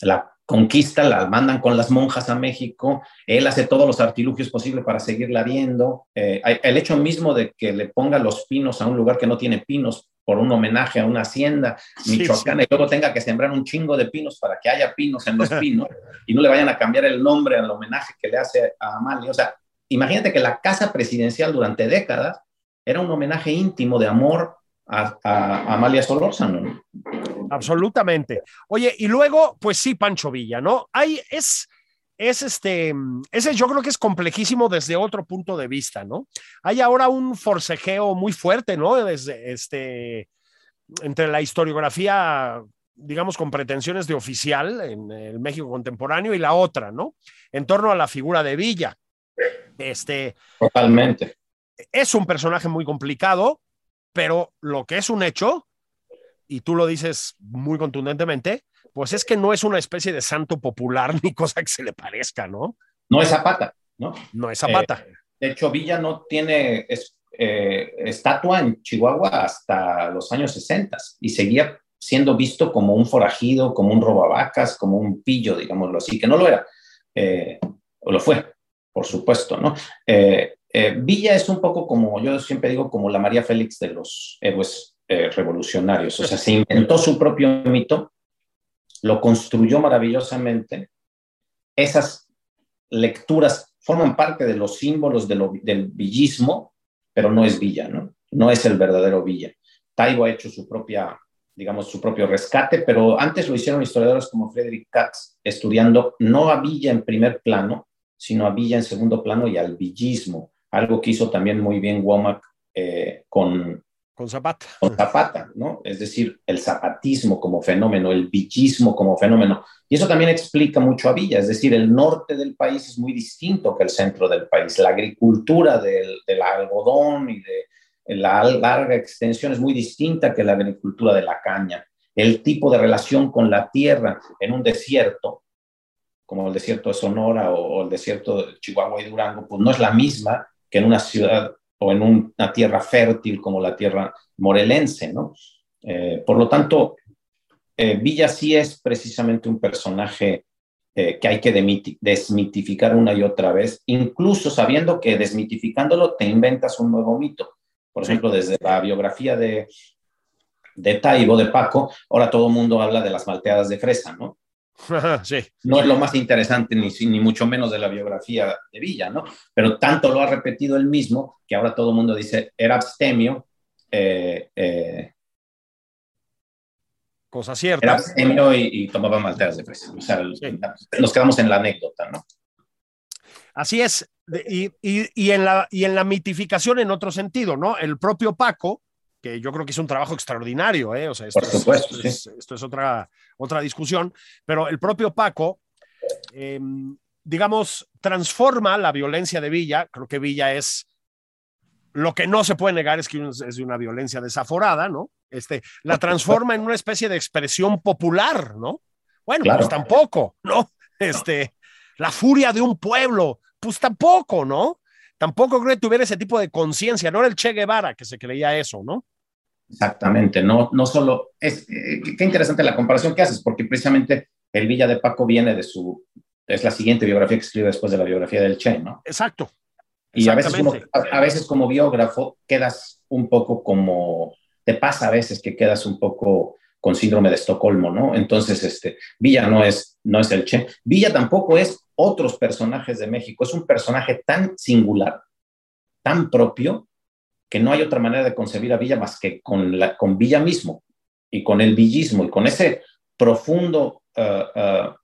la conquista, la mandan con las monjas a México, él hace todos los artilugios posibles para seguirla viendo. Eh, el hecho mismo de que le ponga los pinos a un lugar que no tiene pinos por un homenaje a una hacienda michoacana sí, sí. y luego tenga que sembrar un chingo de pinos para que haya pinos en los [LAUGHS] pinos y no le vayan a cambiar el nombre al homenaje que le hace a Amalia. O sea, imagínate que la casa presidencial durante décadas era un homenaje íntimo de amor a, a, Amalia Solórzano. Absolutamente. Oye, y luego, pues sí, Pancho Villa, ¿no? Hay, es, es este, ese yo creo que es complejísimo desde otro punto de vista, ¿no? Hay ahora un forcejeo muy fuerte, ¿no? Desde este, entre la historiografía, digamos, con pretensiones de oficial en el México contemporáneo y la otra, ¿no? En torno a la figura de Villa. Este. Totalmente. Es un personaje muy complicado, pero lo que es un hecho, y tú lo dices muy contundentemente, pues es que no es una especie de santo popular [LAUGHS] ni cosa que se le parezca, ¿no? No es Zapata, ¿no? No es Zapata. Eh, de hecho, Villa no tiene es, eh, estatua en Chihuahua hasta los años 60 y seguía siendo visto como un forajido, como un robavacas, como un pillo, digámoslo así, que no lo era, eh, o lo fue, por supuesto, ¿no? Villa es un poco como, yo siempre digo, como la María Félix de los héroes eh, revolucionarios. O sea, se inventó su propio mito, lo construyó maravillosamente. Esas lecturas forman parte de los símbolos de lo, del villismo, pero no es Villa, ¿no? No es el verdadero Villa. Taibo ha hecho su propia, digamos, su propio rescate, pero antes lo hicieron historiadores como Frederick Katz, estudiando no a Villa en primer plano, sino a Villa en segundo plano y al villismo algo que hizo también muy bien Womack eh, con, con Zapata. Con Zapata, ¿no? Es decir, el zapatismo como fenómeno, el villismo como fenómeno. Y eso también explica mucho a Villa, es decir, el norte del país es muy distinto que el centro del país. La agricultura del, del algodón y de la larga extensión es muy distinta que la agricultura de la caña. El tipo de relación con la tierra en un desierto, como el desierto de Sonora o, o el desierto de Chihuahua y Durango, pues no es la misma que en una ciudad o en una tierra fértil como la tierra morelense, ¿no? Eh, por lo tanto, eh, Villa sí es precisamente un personaje eh, que hay que desmitificar una y otra vez, incluso sabiendo que desmitificándolo te inventas un nuevo mito. Por ejemplo, desde la biografía de, de Taibo, de Paco, ahora todo el mundo habla de las malteadas de fresa, ¿no? Sí. No es lo más interesante, ni, ni mucho menos de la biografía de Villa, ¿no? Pero tanto lo ha repetido él mismo que ahora todo el mundo dice, era abstemio. Eh, eh, Cosa cierta. Era abstemio y, tomaba malteadas de fresa. O sea, nos quedamos en la anécdota, ¿no? Así es. Y, y, y, en la, y en la mitificación en otro sentido, ¿no? El propio Paco, que yo creo que hizo un trabajo extraordinario, ¿eh? O sea, esto, Por supuesto, es, esto es otra, otra discusión, pero el propio Paco, eh, digamos, transforma la violencia de Villa, creo que Villa es, lo que no se puede negar es que es de una violencia desaforada, ¿no? Este, la transforma en una especie de expresión popular, ¿no? Bueno, claro. pues tampoco, ¿no? Este, la furia de un pueblo, pues tampoco, ¿no? Tampoco creo que tuviera ese tipo de conciencia, no era el Che Guevara que se creía eso, ¿no? Exactamente, no, no solo, es, eh, qué interesante la comparación que haces, porque precisamente el Villa de Paco viene de su, es la siguiente biografía que escribe después de la biografía del Che, ¿no? Exacto. Y a veces, como, a, a veces como biógrafo quedas un poco como, te pasa a veces que quedas un poco con síndrome de Estocolmo, ¿no? Entonces, este, Villa no es, no es el Che. Villa tampoco es otros personajes de México, es un personaje tan singular, tan propio, que no hay otra manera de concebir a Villa más que con, la, con Villa mismo y con el villismo y con ese profundo uh, uh,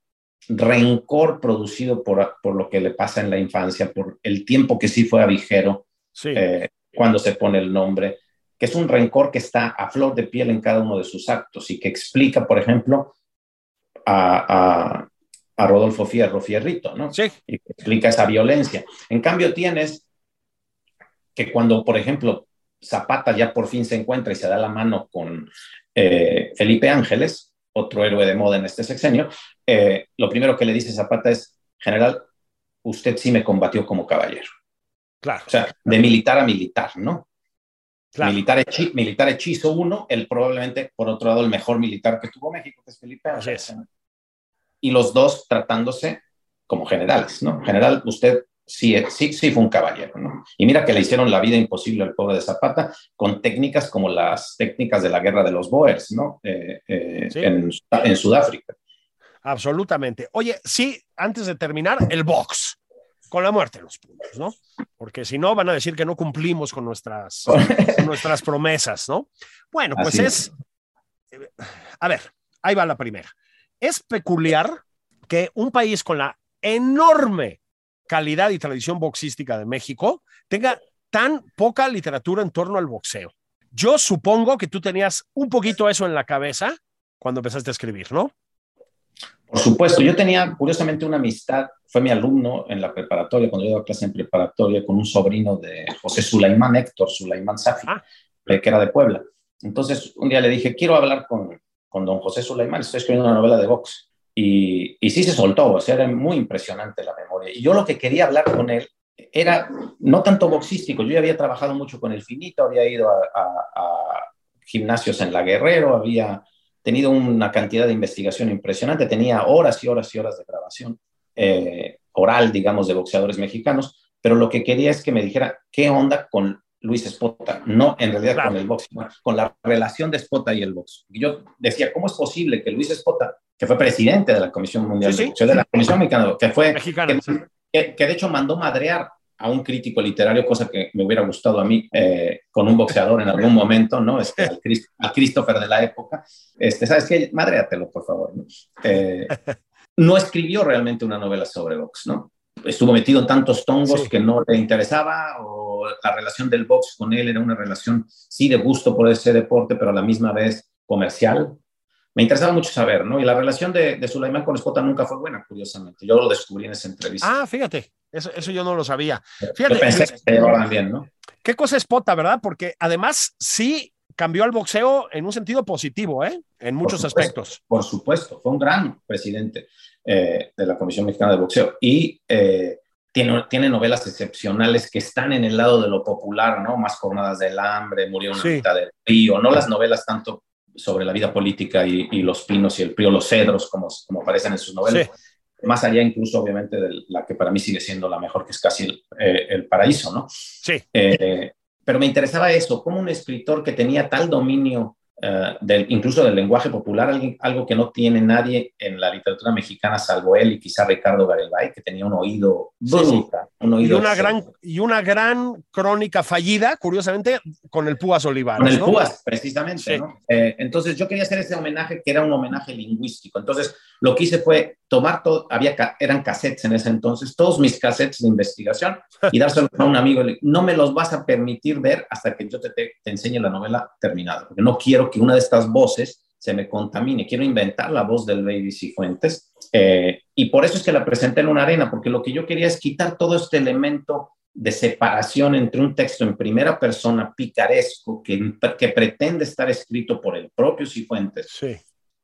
rencor producido por, por, lo que le pasa en la infancia, por el tiempo que sí fue a Vigero sí. eh, cuando se pone el nombre, que es un rencor que está a flor de piel en cada uno de sus actos y que explica, por ejemplo, a, a, a Rodolfo Fierro Fierrito, ¿no? Sí. Y explica esa violencia. En cambio, tienes que cuando, por ejemplo, Zapata ya por fin se encuentra y se da la mano con eh, Felipe Ángeles, otro héroe de moda en este sexenio, eh, lo primero que le dice Zapata es, general, usted sí me combatió como caballero. Claro. O sea, de militar a militar, ¿no? Claro. Militar, hechi militar hechizo uno, el probablemente, por otro lado, el mejor militar que tuvo México, que es Felipe Ángeles. Es. Y los dos tratándose como generales, ¿no? General, usted sí, sí, sí fue un caballero, ¿no? Y mira que le hicieron la vida imposible al pobre de Zapata con técnicas como las técnicas de la guerra de los Boers, ¿no? Eh, eh, Sí. en, en Sudáfrica. Absolutamente. Oye, sí, antes de terminar, el box, con la muerte de los puños, ¿no? Porque si no, van a decir que no cumplimos con nuestras, con nuestras promesas, ¿no? Bueno, pues Así es. A ver, ahí va la primera. Es peculiar que un país con la enorme calidad y tradición boxística de México tenga tan poca literatura en torno al boxeo. Yo supongo que tú tenías un poquito eso en la cabeza cuando empezaste a escribir, ¿no? Por supuesto, yo tenía curiosamente una amistad, fue mi alumno en la preparatoria, cuando yo daba clase en preparatoria, con un sobrino de José Sulaimán, Héctor Sulaimán Safi, Ah. eh, que era de Puebla. Entonces, un día le dije, quiero hablar con, con don José Sulaimán, estoy escribiendo una novela de box. Y, y sí se soltó, o sea, era muy impresionante la memoria. Y yo lo que quería hablar con él era no tanto boxístico, yo ya había trabajado mucho con el finito, había ido a, gimnasios en La Guerrero, había tenido una cantidad de investigación impresionante, tenía horas y horas y horas de grabación eh, oral, digamos, de boxeadores mexicanos, pero lo que quería es que me dijera qué onda con Luis Espota, no en realidad Claro. con el box, con la relación de Espota y el box. Yo decía, ¿cómo es posible que Luis Espota, que fue presidente de la Comisión Mundial Sí, de sí. Boxeo, de la Comisión Mexicana, que fue que, sí. que, que de hecho mandó madrear a un crítico literario, cosa que me hubiera gustado a mí eh, con un boxeador en algún momento, ¿no? Este, al, Christ, al Christopher de la época. Este, ¿Sabes qué? Madréatelo, por favor. ¿no? Eh, no escribió realmente una novela sobre box, ¿no? Estuvo metido en tantos tongos Sí. que no le interesaba o la relación del box con él era una relación, sí, de gusto por ese deporte, pero a la misma vez comercial. Me interesaba mucho saber, ¿no? Y la relación de, de Sulaimán con Espota nunca fue buena, curiosamente. Yo lo descubrí en esa entrevista. Ah, fíjate, eso, eso yo no lo sabía. Yo Fíjate, pensé que se llevaban bien, ¿no? qué cosa es pota, ¿verdad? Porque además sí cambió al boxeo en un sentido positivo, ¿eh? En muchos supuesto. aspectos. Por supuesto, fue un gran presidente eh, de la Comisión Mexicana de Boxeo y eh, tiene, tiene novelas excepcionales que están en el lado de lo popular, ¿no? Más Jornadas del Hambre, Murió una Sí. mitad del río, no las novelas tanto sobre la vida política y, los pinos y el prio, los cedros, como, como aparecen en sus novelas. Más allá incluso, obviamente, de la que para mí sigue siendo la mejor, que es casi el, eh, paraíso, ¿no? Sí. Eh, pero me interesaba eso, como un escritor que tenía tal dominio eh, del, incluso del lenguaje popular, algo que no tiene nadie en la literatura mexicana, salvo él y quizá Ricardo Garibay, que tenía un oído brutal. Un oído y, una gran, y una gran crónica fallida, curiosamente, con el Púas Olivares. Con el Púas, precisamente. ¿no? Eh, entonces yo quería hacer ese homenaje que era un homenaje lingüístico. Entonces lo que hice fue tomar todo, había, eran cassettes en ese entonces, todos mis cassettes de investigación y dárselos a un amigo. No me los vas a permitir ver hasta que yo te, te, enseñe la novela terminada, porque no quiero que una de estas voces se me contamine. Quiero inventar la voz del Baby Cifuentes. Eh, y por eso es que la presenté en una arena, porque lo que yo quería es quitar todo este elemento de separación entre un texto en primera persona picaresco que, que pretende estar escrito por el propio Cifuentes sí.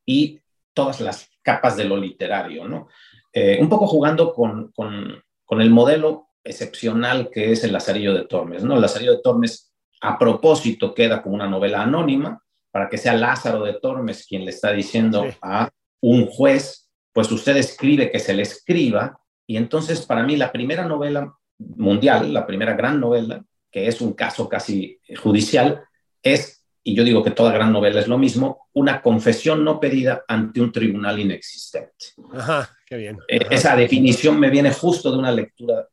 y todas las capas de lo literario, ¿no? Eh, un poco jugando con, con, con, el modelo excepcional que es el Lazarillo de Tormes, ¿no? El Lazarillo de Tormes, a propósito, queda como una novela anónima para que sea Lázaro de Tormes quien le está diciendo a un juez, pues usted escribe que se le escriba, y entonces para mí la primera novela mundial, la primera gran novela, que es un caso casi judicial, es y yo digo que toda gran novela es lo mismo, una confesión no pedida ante un tribunal inexistente. Ajá, qué bien. Eh, esa definición me viene justo de una lectura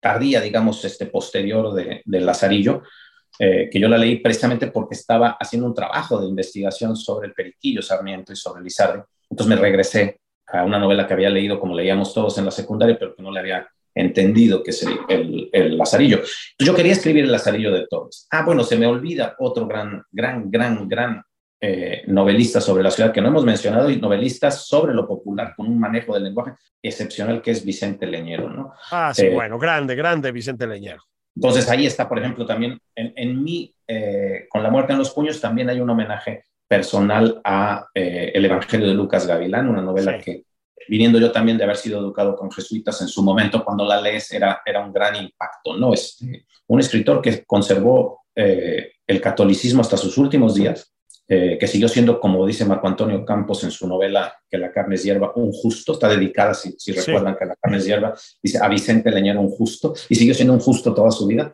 tardía, digamos, este posterior de, de Lazarillo, eh, que yo la leí precisamente porque estaba haciendo un trabajo de investigación sobre el Periquillo Sarmiento y sobre Lizardi. Entonces me regresé a una novela que había leído, como leíamos todos en la secundaria, pero que no le había entendido que es el, el, Lazarillo. Yo quería escribir el Lazarillo de Torres. Ah, bueno, se me olvida otro gran, gran, gran, gran eh, novelista sobre la ciudad que no hemos mencionado y novelistas sobre lo popular con un manejo del lenguaje excepcional que es Vicente Leñero, ¿no? Ah, sí, eh, bueno, grande, grande Vicente Leñero. Entonces ahí está, por ejemplo, también en, en mí, eh, con la muerte en los puños, también hay un homenaje personal a El Evangelio de Lucas Gavilán, una novela que viniendo yo también de haber sido educado con jesuitas en su momento, cuando la lees era, era un gran impacto, ¿no? Es este, un escritor que conservó eh, el catolicismo hasta sus últimos días, eh, que siguió siendo, como dice Marco Antonio Campos en su novela Que la carne es hierba, un justo, está dedicada, si, si recuerdan que la carne es hierba, dice a Vicente Leñero un justo, y siguió siendo un justo toda su vida.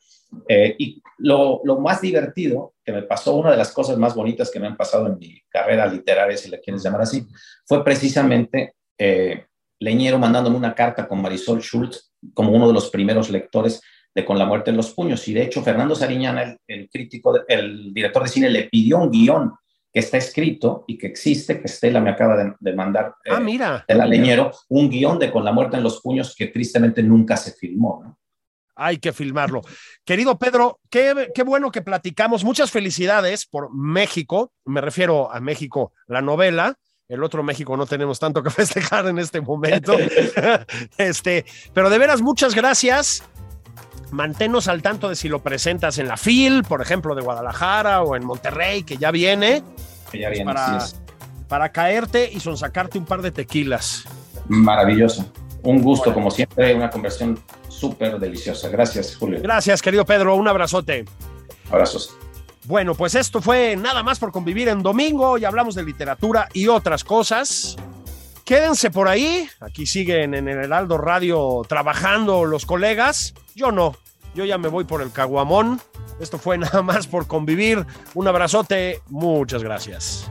Eh, y lo, lo, más divertido que me pasó, una de las cosas más bonitas que me han pasado en mi carrera literaria, si la quieres llamar así, fue precisamente eh, Leñero mandándome una carta con Marisol Schultz como uno de los primeros lectores de Con la muerte en los puños. Y de hecho, Fernando Sariñana, el, crítico, el director de cine, le pidió un guion que está escrito y que existe, que Estela me acaba de, mandar ah, eh, mira. de la Leñero, un guion de Con la muerte en los puños que tristemente nunca se filmó. Hay que filmarlo. Querido Pedro, qué, qué, bueno que platicamos. Muchas felicidades por México. Me refiero a México, la novela el otro México no tenemos tanto que [LAUGHS] festejar en este momento. [LAUGHS] este, pero de veras, muchas gracias. Manténnos al tanto de si lo presentas en la FIL, por ejemplo, de Guadalajara o en Monterrey, que ya viene. Que ya viene, para, para caerte y sonsacarte un par de tequilas. Maravilloso. Un gusto, como siempre, una conversión súper deliciosa. Gracias, Julio. Gracias, querido Pedro. Un abrazote. Abrazos. Bueno, pues esto fue nada más por convivir en domingo y hablamos de literatura y otras cosas. Quédense por ahí, aquí siguen en el Heraldo Radio trabajando los colegas. Yo no, yo ya me voy por el caguamón. Esto fue [LAUGHS] nada más por convivir. Un abrazote, muchas gracias.